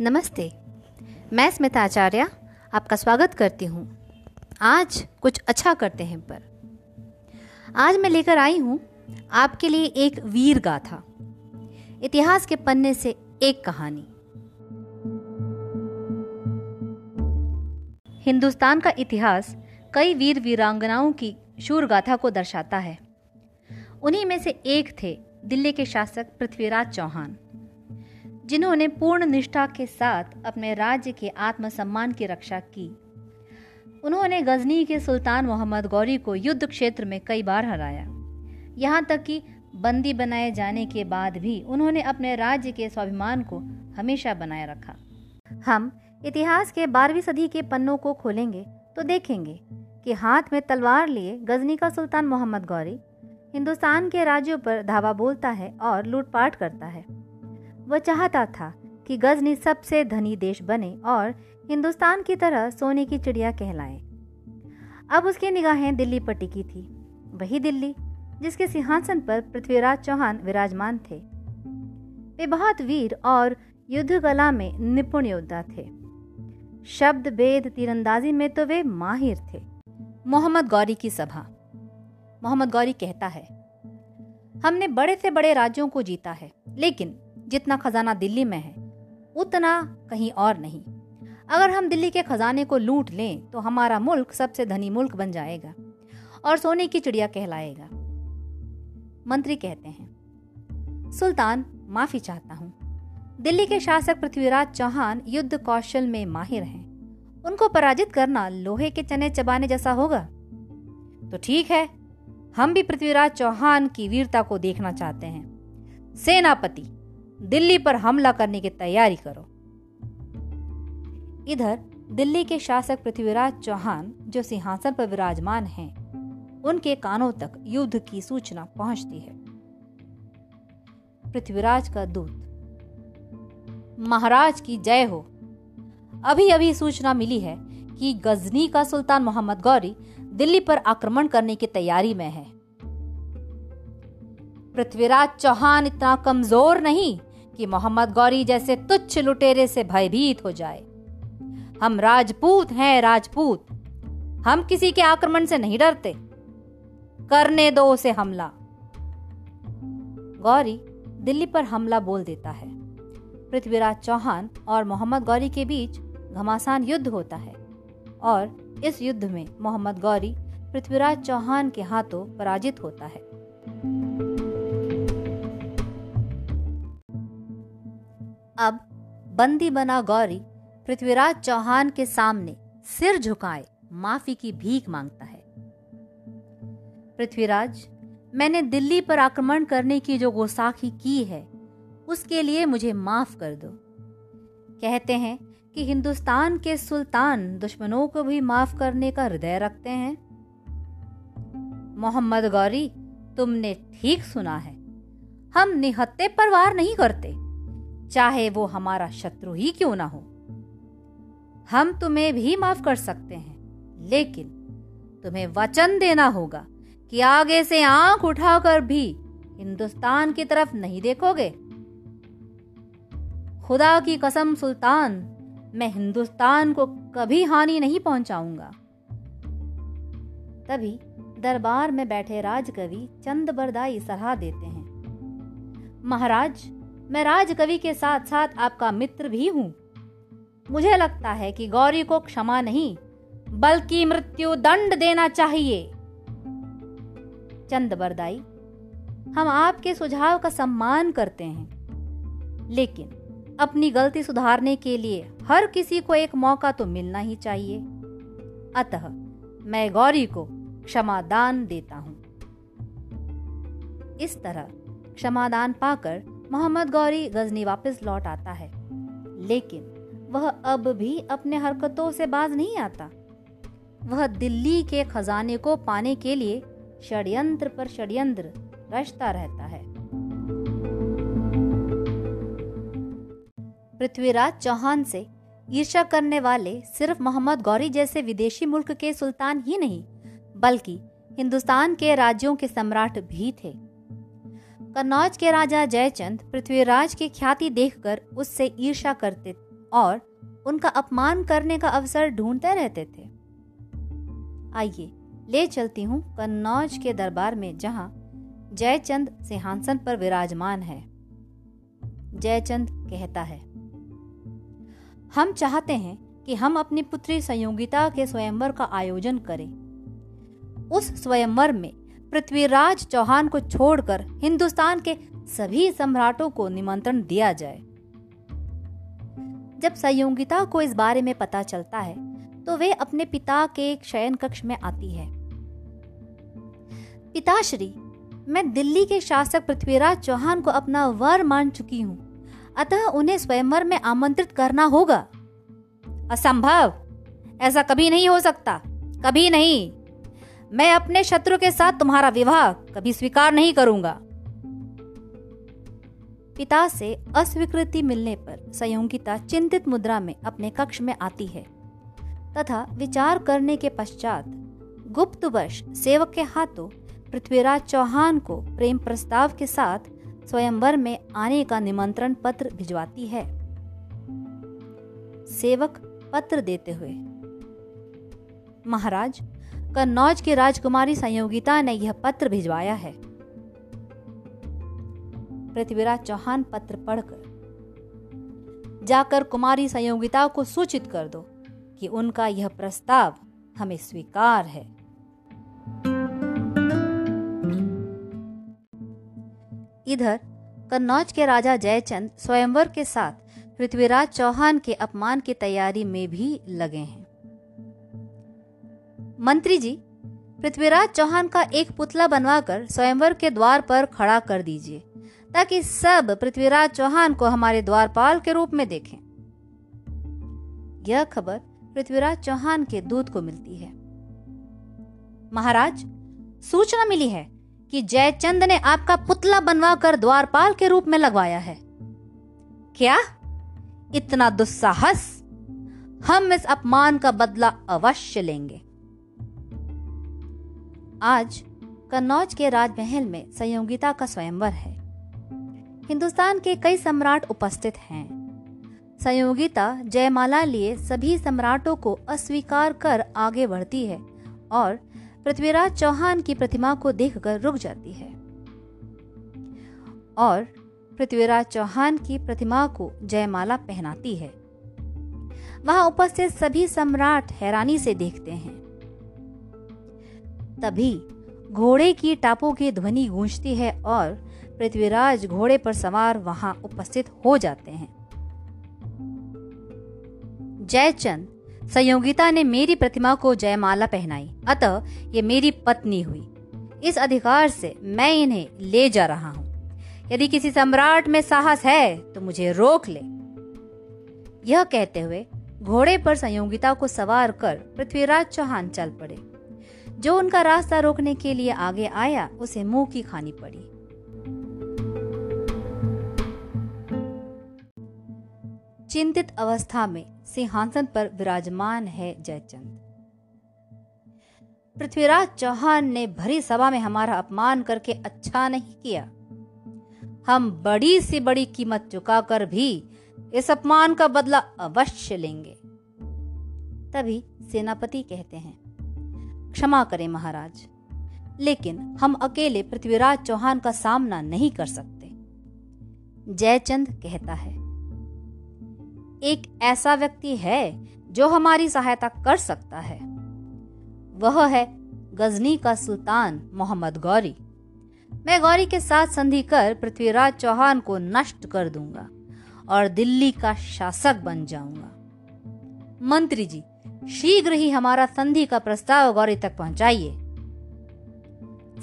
नमस्ते। मैं स्मिता आचार्य, आपका स्वागत करती हूँ। आज कुछ अच्छा करते हैं पर। आज मैं लेकर आई हूँ आपके लिए एक वीर गाथा। इतिहास के पन्ने से एक कहानी। हिंदुस्तान का इतिहास कई वीर वीरांगनाओं की शूर गाथा को दर्शाता है। उन्हीं में से एक थे दिल्ली के शासक पृथ्वीराज चौहान। जिन्होंने पूर्ण निष्ठा के साथ अपने राज्य के आत्मसम्मान की रक्षा की। उन्होंने गजनी के सुल्तान मोहम्मद गौरी को युद्ध क्षेत्र में कई बार हराया। यहाँ तक कि बंदी बनाए जाने के बाद भी उन्होंने अपने राज्य के स्वाभिमान को हमेशा बनाए रखा। हम इतिहास के बारहवीं सदी के पन्नों को खोलेंगे तो देखेंगे कि हाथ में तलवार लिए गजनी का सुल्तान मोहम्मद गौरी हिंदुस्तान के राज्यों पर धावा बोलता है और लूटपाट करता है। वह चाहता था कि गजनी सबसे धनी देश बने और हिंदुस्तान की तरह सोने की चिड़िया कहलाए। अब उसकी निगाहें दिल्ली पर टिकी थी। वही दिल्ली, जिसके सिंहासन पर पृथ्वीराज चौहान विराजमान थे। वे बहुत वीर और युद्ध कला में निपुण योद्धा थे। शब्द वेद तीरंदाजी में तो वे माहिर थे। मोहम्मद गौरी की सभा। मोहम्मद गौरी कहता है, हमने बड़े से बड़े राज्यों को जीता है, लेकिन जितना खजाना दिल्ली में है, उतना कहीं और नहीं। अगर हम दिल्ली के खजाने को लूट लें तो हमारा मुल्क सबसे धनी मुल्क बन जाएगा और सोने की चिड़िया कहलाएगा। मंत्री कहते हैं, सुल्तान, माफ़ी चाहता हूँ। दिल्ली के शासक पृथ्वीराज चौहान युद्ध कौशल में माहिर हैं। उनको पराजित करना लोहे के चने चबाने जैसा होगा? तो ठीक है, हम भी पृथ्वीराज चौहान की वीरता को देखना चाहते हैं। सेनापति दिल्ली पर हमला करने की तैयारी करो। इधर दिल्ली के शासक पृथ्वीराज चौहान जो सिंहासन पर विराजमान हैं, उनके कानों तक युद्ध की सूचना पहुँचती है। पृथ्वीराज का दूत महाराज की जय हो। अभी अभी सूचना मिली है कि गजनी का सुल्तान मोहम्मद गौरी दिल्ली पर आक्रमण करने की तैयारी में है। पृथ्वीराज चौहान इतना कमज़ोर नहीं। कि मोहम्मद गौरी जैसे तुच्छ लुटेरे से भयभीत हो जाए। हम राजपूत हैं, राजपूत। हम किसी के आक्रमण से नहीं डरते। करने दो उसे हमला। गौरी दिल्ली पर हमला बोल देता है। पृथ्वीराज चौहान और मोहम्मद गौरी के बीच घमासान युद्ध होता है और इस युद्ध में मोहम्मद गौरी पृथ्वीराज चौहान के हाथों पराजित होता है। अब बंदी बना गौरी पृथ्वीराज चौहान के सामने सिर झुकाए, माफ़ी की भीख माँगता है। पृथ्वीराज, मैंने दिल्ली पर आक्रमण करने की जो गोसाखी की है, उसके लिए मुझे माफ़ कर दो। कहते हैं कि हिंदुस्तान के सुल्तान दुश्मनों को भी माफ़ करने का हृदय रखते हैं। मोहम्मद गौरी, तुमने ठीक सुना है। हम निहत्ते पर वार नहीं करते। चाहे वो हमारा शत्रु ही क्यों ना हो। हम तुम्हें भी माफ़ कर सकते हैं, लेकिन तुम्हें वचन देना होगा कि आगे से आँख उठाकर भी हिंदुस्तान की तरफ़ नहीं देखोगे। खुदा की कसम सुल्तान, मैं हिंदुस्तान को कभी हानि नहीं पहुंचाऊँगा। तभी दरबार में बैठे राजकवि चंद बरदाई सलाह देते हैं। महाराज मैं राजकवि के साथ साथ आपका मित्र भी हूँ। मुझे लगता है कि गौरी को क्षमा नहीं, बल्कि मृत्यु दंड देना चाहिए। चंद बरदाई हम आपके सुझाव का सम्मान करते हैं। लेकिन अपनी गलती सुधारने के लिए हर किसी को एक मौका तो मिलना ही चाहिए। अतः मैं गौरी को क्षमादान देता हूँ। इस तरह क्षमादान पाकर मोहम्मद गौरी गजनी वापस लौट आता है। लेकिन वह अब भी अपने हरकतों से बाज नहीं आता। वह दिल्ली के खजाने को पाने के लिए षड्यंत्र पर षड्यंत्र रचता रहता है। पृथ्वीराज चौहान से ईर्षा करने वाले सिर्फ़ मोहम्मद गौरी जैसे विदेशी मुल्क के सुल्तान ही नहीं, बल्कि हिंदुस्तान के राज्यों के सम्राट भी थे। कन्नौज के राजा जयचंद पृथ्वीराज की ख्याति देखकर उससे ईर्षा करते और उनका अपमान करने का अवसर ढूंढते रहते थे। आइए, ले चलती हूँ कन्नौज के दरबार में, जहाँ जयचंद सिंहासन पर विराजमान है। जयचंद कहता है, हम चाहते हैं कि हम अपनी पुत्री संयोगिता के स्वयंवर का आयोजन करें। उस स्वयंवर में पृथ्वीराज चौहान को छोड़कर हिंदुस्तान के सभी सम्राटों को निमंत्रण दिया जाए। जब संयोगिता को इस बारे में पता चलता है तो वे अपने पिता के शयन कक्ष में आती है। पिताश्री, मैं दिल्ली के शासक पृथ्वीराज चौहान को अपना वर मान चुकी हूँ। अतः उन्हें स्वयंवर में आमंत्रित करना होगा। असंभव! ऐसा कभी नहीं हो सकता। कभी नहीं! मैं अपने शत्रु के साथ तुम्हारा विवाह कभी स्वीकार नहीं करूँगा। पिता से अस्वीकृति मिलने पर संयोगिता चिंतित मुद्रा में अपने कक्ष में आती है, तथा विचार करने के पश्चात गुप्तवश सेवक के हाथों पृथ्वीराज चौहान को प्रेम प्रस्ताव के साथ स्वयंवर में आने का निमंत्रण पत्र भिजवाती है। सेवक पत्र देते हुए, महाराज कन्नौज की राजकुमारी संयोगिता ने यह पत्र भिजवाया है। पृथ्वीराज चौहान पत्र पढ़कर, जाकर कुमारी संयोगिता को सूचित कर दो कि उनका यह प्रस्ताव हमें स्वीकार है। इधर कन्नौज के राजा जयचंद स्वयंवर के साथ पृथ्वीराज चौहान के अपमान की तैयारी में भी लगे हैं। मंत्री जी, पृथ्वीराज चौहान का एक पुतला बनवाकर स्वयंवर के द्वार पर खड़ा कर दीजिए, ताकि सब पृथ्वीराज चौहान को हमारे द्वारपाल के रूप में देखें। यह खबर पृथ्वीराज चौहान के दूत को मिलती है। महाराज, सूचना मिली है कि जयचंद ने आपका पुतला बनवाकर द्वारपाल के रूप में लगवाया है। क्या? इतना दुस्साहस? हम इस अपमान का बदला अवश्य लेंगे। आज कन्नौज के राजमहल में संयोगिता का स्वयंवर है। हिंदुस्तान के कई सम्राट उपस्थित हैं। संयोगिता जयमाला लिए सभी सम्राटों को अस्वीकार कर आगे बढ़ती है और पृथ्वीराज चौहान की प्रतिमा को देखकर रुक जाती है। और पृथ्वीराज चौहान की प्रतिमा को जयमाला पहनाती है। वहाँ उपस्थित सभी सम्राट हैरानी से देखते हैं। तभी घोड़े की टापों की ध्वनि गूंजती है और पृथ्वीराज घोड़े पर सवार वहाँ उपस्थित हो जाते हैं। जयचंद संयोगिता ने मेरी प्रतिमा को जयमाला पहनाई। अतः ये मेरी पत्नी हुई। इस अधिकार से मैं इन्हें ले जा रहा हूँ। यदि किसी सम्राट में साहस है तो मुझे रोक ले। यह कहते हुए घोड़े पर संयोगिता को सवार कर पृथ्वीराज चौहान चल पड़े। जो उनका रास्ता रोकने के लिए आगे आया, उसे मुँह की खानी पड़ी। चिंतित अवस्था में सिंहासन पर विराजमान है जयचंद। पृथ्वीराज चौहान ने भरी सभा में हमारा अपमान करके अच्छा नहीं किया। हम बड़ी से बड़ी कीमत चुकाकर भी इस अपमान का बदला अवश्य लेंगे। तभी सेनापति कहते हैं क्षमा करें महाराज। लेकिन हम अकेले पृथ्वीराज चौहान का सामना नहीं कर सकते। जयचंद कहता है, एक ऐसा व्यक्ति है जो हमारी सहायता कर सकता है। वह है गजनी का सुल्तान मोहम्मद गौरी। मैं गौरी के साथ संधि कर पृथ्वीराज चौहान को नष्ट कर दूँगा और दिल्ली का शासक बन जाऊँगा। मंत्री जी शीघ्र ही हमारा संधि का प्रस्ताव गौरी तक पहुंचाइए।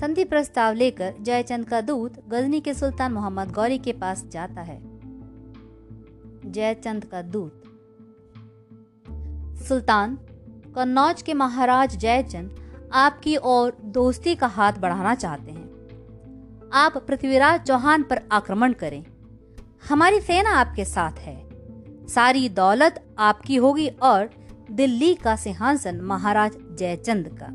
संधि प्रस्ताव लेकर जयचंद का दूत गजनी के सुल्तान मोहम्मद गौरी के पास जाता है। जयचंद का दूत, सुल्तान, कन्नौज के महाराज जयचंद आपकी ओर दोस्ती का हाथ बढ़ाना चाहते हैं। आप पृथ्वीराज चौहान पर आक्रमण करें। हमारी सेना आपके साथ है। सारी दौलत आपकी होगी और दिल्ली का सिंहासन महाराज जयचंद का।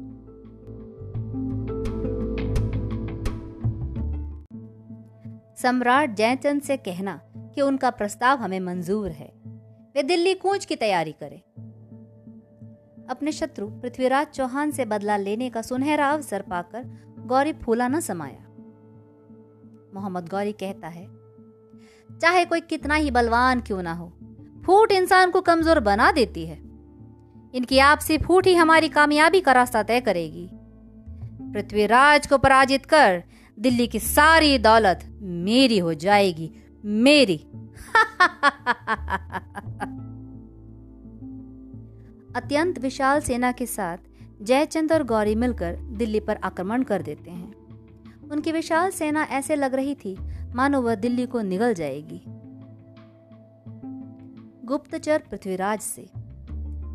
सम्राट जयचंद से कहना कि उनका प्रस्ताव हमें मंजूर है। वे दिल्ली कूच की तैयारी करें। अपने शत्रु पृथ्वीराज चौहान से बदला लेने का सुनहरा अवसर पाकर गौरी फूला न समाया। मोहम्मद गौरी कहता है, चाहे कोई कितना ही बलवान क्यों ना हो, फूट इंसान को कमज़ोर बना देती है। इनकी आपसी फूट ही हमारी कामयाबी का रास्ता तय करेगी। पृथ्वीराज को पराजित कर दिल्ली की सारी दौलत मेरी हो जाएगी। मेरी। अत्यंत विशाल सेना के साथ जयचंद और गौरी मिलकर दिल्ली पर आक्रमण कर देते हैं। उनकी विशाल सेना ऐसे लग रही थी, मानो वह दिल्ली को निगल जाएगी। गुप्तचर पृथ्वीराज से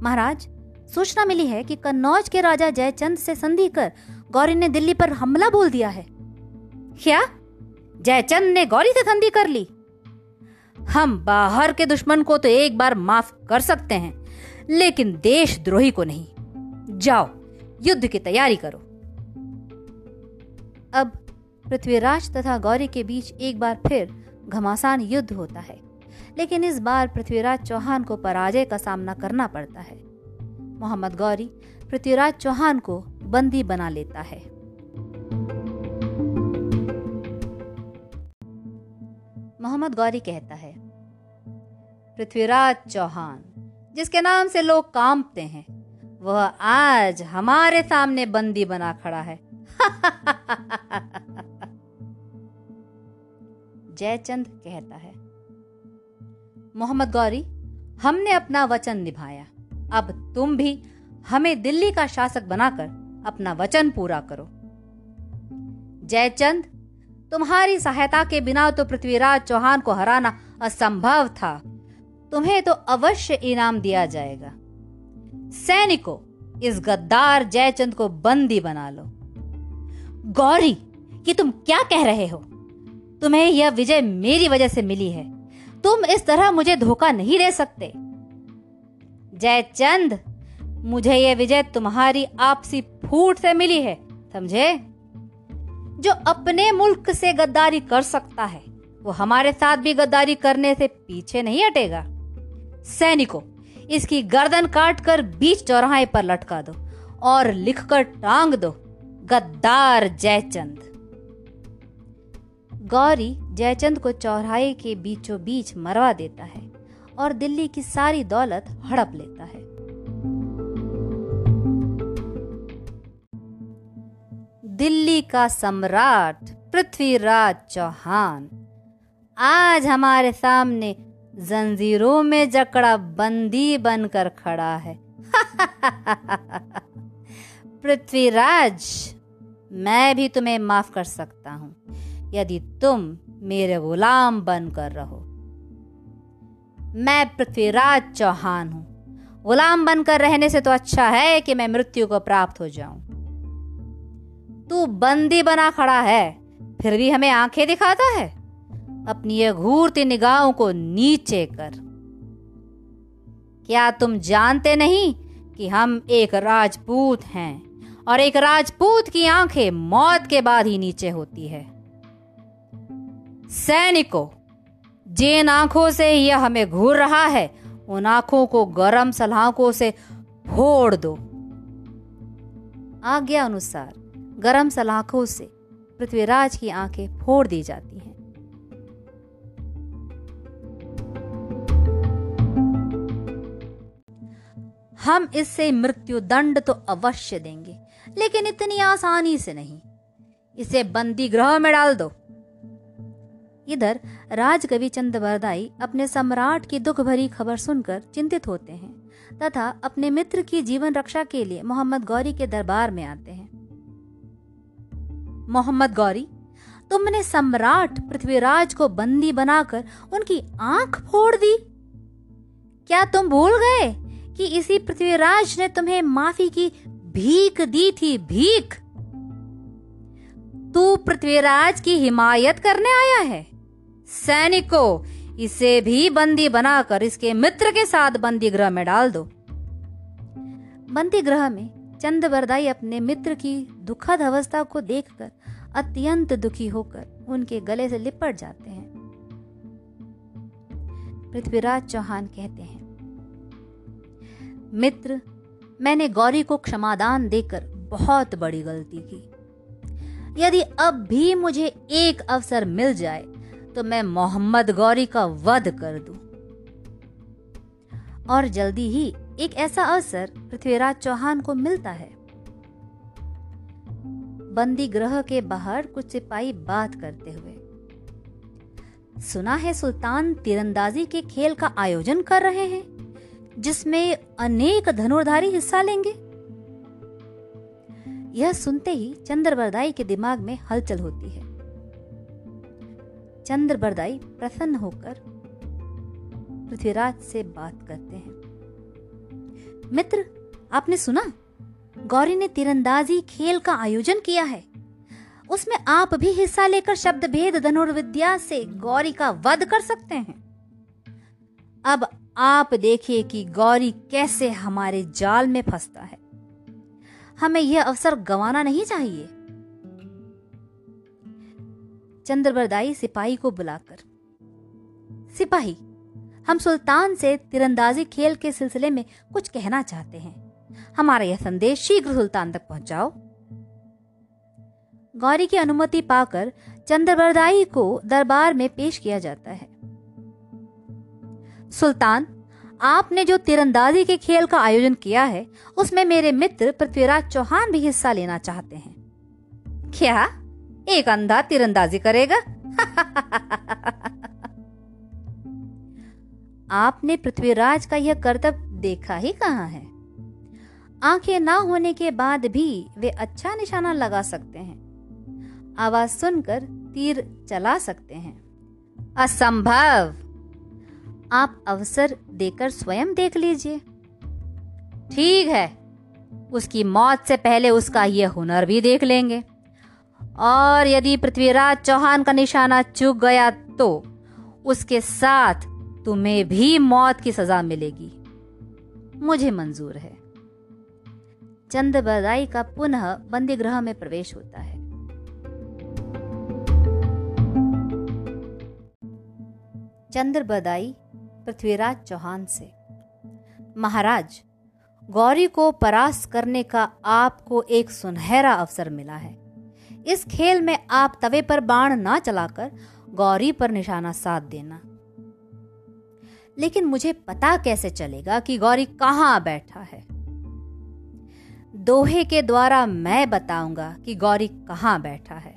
महाराज, सूचना मिली है कि कन्नौज के राजा जयचंद से संधि कर गौरी ने दिल्ली पर हमला बोल दिया है। क्या? जयचंद ने गौरी से संधि कर ली? हम बाहर के दुश्मन को तो एक बार माफ़ कर सकते हैं, लेकिन देशद्रोही को नहीं। जाओ, युद्ध की तैयारी करो। अब पृथ्वीराज तथा गौरी के बीच एक बार फिर घमासान युद्ध होता है। लेकिन इस बार पृथ्वीराज चौहान को पराजय का सामना करना पड़ता है। मोहम्मद गौरी पृथ्वीराज चौहान को बंदी बना लेता है। मोहम्मद गौरी कहता है, पृथ्वीराज चौहान, जिसके नाम से लोग कांपते हैं, वह आज हमारे सामने बंदी बना खड़ा है। जयचंद कहता है मोहम्मद गौरी, हमने अपना वचन निभाया। अब तुम भी हमें दिल्ली का शासक बनाकर अपना वचन पूरा करो। जयचंद, तुम्हारी सहायता के बिना तो पृथ्वीराज चौहान को हराना असंभव था। तुम्हें तो अवश्य इनाम दिया जाएगा। सैनिकों, इस गद्दार जयचंद को बंदी बना लो। गौरी ये तुम क्या कह रहे हो? तुम्हें यह विजय मेरी वजह से मिली है। तुम इस तरह मुझे धोखा नहीं दे सकते। जयचंद मुझे यह विजय तुम्हारी आपसी फूट से मिली है, समझे? जो अपने मुल्क से गद्दारी कर सकता है, वो हमारे साथ भी गद्दारी करने से पीछे नहीं हटेगा। सैनिकों, इसकी गर्दन काट कर बीच चौराहे पर लटका दो और लिखकर टांग दो, गद्दार जयचंद गौरी जयचंद को चौराहे के बीचों बीच मरवा देता है और दिल्ली की सारी दौलत हड़प लेता है। दिल्ली का सम्राट पृथ्वीराज चौहान, आज हमारे सामने जंजीरों में जकड़ा बंदी बनकर खड़ा है। पृथ्वीराज, मैं भी तुम्हें माफ़ कर सकता हूँ। यदि तुम मेरे गुलाम बनकर रहो। मैं पृथ्वीराज चौहान हूँ। गुलाम बनकर रहने से तो अच्छा है कि मैं मृत्यु को प्राप्त हो जाऊँ। तू बंदी बना खड़ा है, फिर भी हमें आँखें दिखाता है? अपनी ये घूरती निगाहों को नीचे कर। क्या तुम जानते नहीं कि हम एक राजपूत हैं और एक राजपूत की आँखें मौत के बाद ही नीचे होती है? सैनिकों, जिन आँखों से यह हमें घूर रहा है, उन आँखों को गरम सलाखों से फोड़ दो। आज्ञा अनुसार गरम सलाखों से पृथ्वीराज की आँखें फोड़ दी जाती हैं। हम इससे मृत्यु दंड तो अवश्य देंगे, लेकिन इतनी आसानी से नहीं। इसे बंदी ग्रह में डाल दो। इधर राजकवि चंद बरदाई अपने सम्राट की दुख भरी खबर सुनकर चिंतित होते हैं, तथा अपने मित्र की जीवन रक्षा के लिए मोहम्मद गौरी के दरबार में आते हैं। मोहम्मद गौरी, तुमने सम्राट पृथ्वीराज को बंदी बनाकर उनकी आँख फोड़ दी? क्या तुम भूल गए कि इसी पृथ्वीराज ने तुम्हें माफ़ी की भीख दी थी भीख? तू पृथ्वीराज की हिमायत करने आया है। सैनिकों, इसे भी बंदी बनाकर इसके मित्र के साथ बंदी ग्रह में डाल दो। बंदी ग्रह में चंद बरदाई अपने मित्र की दुखद अवस्था को देखकर अत्यंत दुखी होकर उनके गले से लिपट जाते हैं। पृथ्वीराज चौहान कहते हैं, मित्र, मैंने गौरी को क्षमादान देकर बहुत बड़ी गलती की। यदि अब भी मुझे एक अवसर मिल जाए तो मैं मोहम्मद गौरी का वध कर दूँ। और जल्दी ही एक ऐसा अवसर पृथ्वीराज चौहान को मिलता है। बंदी ग्रह के बाहर कुछ सिपाही बात करते हुए, सुना है सुल्तान तीरंदाजी के खेल का आयोजन कर रहे हैं, जिसमें अनेक धनुर्धारी हिस्सा लेंगे? यह सुनते ही चंद्रबरदाई के दिमाग में हलचल होती है। चंद्रबरदाई प्रसन्न होकर पृथ्वीराज से बात करते हैं। मित्र, आपने सुना? गौरी ने तीरंदाजी खेल का आयोजन किया है। उसमें आप भी हिस्सा लेकर शब्द भेद, धनुर्विद्या से गौरी का वध कर सकते हैं। अब आप देखिए कि गौरी कैसे हमारे जाल में फंसता है। हमें यह अवसर गंवाना नहीं चाहिए। चंद्रबरदाई सिपाही को बुलाकर, सिपाही, हम सुल्तान से तिरंदाजी खेल के सिलसिले में कुछ कहना चाहते हैं। हमारा यह संदेश शीघ्र सुल्तान तक पहुंचाओ। गौरी की अनुमति पाकर चंद्रबरदाई को दरबार में पेश किया जाता है। सुल्तान, आपने जो तीरंदाजी के खेल का आयोजन किया है, उसमें मेरे मित्र पृथ्वीराज चौहान भी हिस्सा लेना चाहते हैं। क्या? एक अंधा तीरंदाजी करेगा। आपने पृथ्वीराज का यह कर्तव्य देखा ही कहा है? आँखें ना होने के बाद भी वे अच्छा निशाना लगा सकते हैं। आवाज़ सुनकर तीर चला सकते हैं। असंभव! आप अवसर देकर स्वयं देख लीजिए। ठीक है, उसकी मौत से पहले उसका यह हुनर भी देख लेंगे। और यदि पृथ्वीराज चौहान का निशाना चूक गया तो उसके साथ तुम्हें भी मौत की सजा मिलेगी। मुझे मंजूर है। चंद बदाई का पुनः बंदी ग्रह में प्रवेश होता है। चंद्र बदाई पृथ्वीराज चौहान से। महाराज, गौरी को परास्त करने का आपको एक सुनहरा अवसर मिला है। इस खेल में आप तवे पर बाण ना चलाकर गौरी पर निशाना साध देना। लेकिन मुझे पता कैसे चलेगा कि गौरी कहाँ बैठा है? दोहे के द्वारा मैं बताऊँगा कि गौरी कहाँ बैठा है,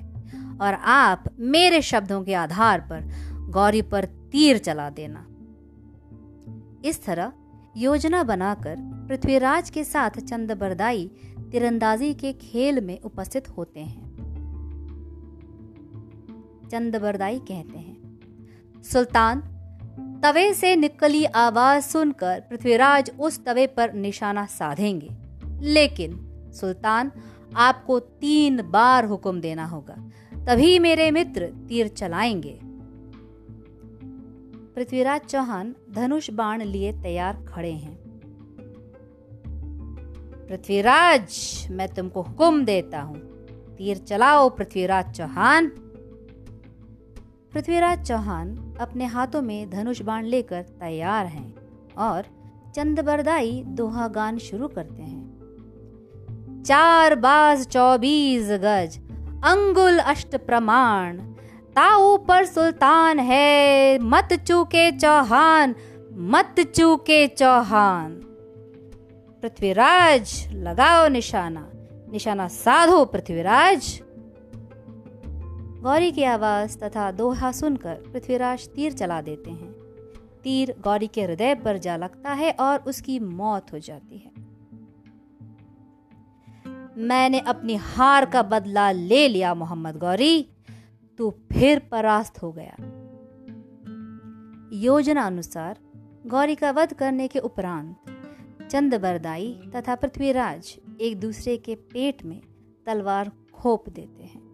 और आप मेरे शब्दों के आधार पर गौरी पर तीर चला देना। इस तरह योजना बनाकर पृथ्वीराज के साथ चंद्रबरदाई तीरंदाजी के खेल में उपस्थित होते हैं। चंद्रबरदाई कहते हैं। सुल्तान, तवे से निकली आवाज़ सुनकर पृथ्वीराज उस तवे पर निशाना साधेंगे। लेकिन सुल्तान, आपको तीन बार हुक्म देना होगा। तभी मेरे मित्र तीर चलाएँगे। पृथ्वीराज चौहान धनुष बाण लिए तैयार खड़े हैं। पृथ्वीराज, मैं तुमको हुक्म देता हूँ। तीर चलाओ पृथ्वीराज चौहान। पृथ्वीराज चौहान अपने हाथों में धनुष बाण लेकर तैयार हैं और चंदबरदाई दोहा गान शुरू करते हैं। चार बाज चौबीस गज, अंगुल अष्ट प्रमाण, ताऊ पर सुल्तान है, मत चूके चौहान, मत चूके चौहान। पृथ्वीराज, लगाओ निशाना निशाना साधो पृथ्वीराज। गौरी की आवाज़ तथा दोहा सुनकर पृथ्वीराज तीर चला देते हैं। तीर गौरी के हृदय पर जा लगता है और उसकी मौत हो जाती है। मैंने अपनी हार का बदला ले लिया, मोहम्मद गौरी। तू फिर परास्त हो गया। योजना अनुसार गौरी का वध करने के उपरांत चंद बरदाई तथा पृथ्वीराज एक दूसरे के पेट में तलवार खोप देते हैं।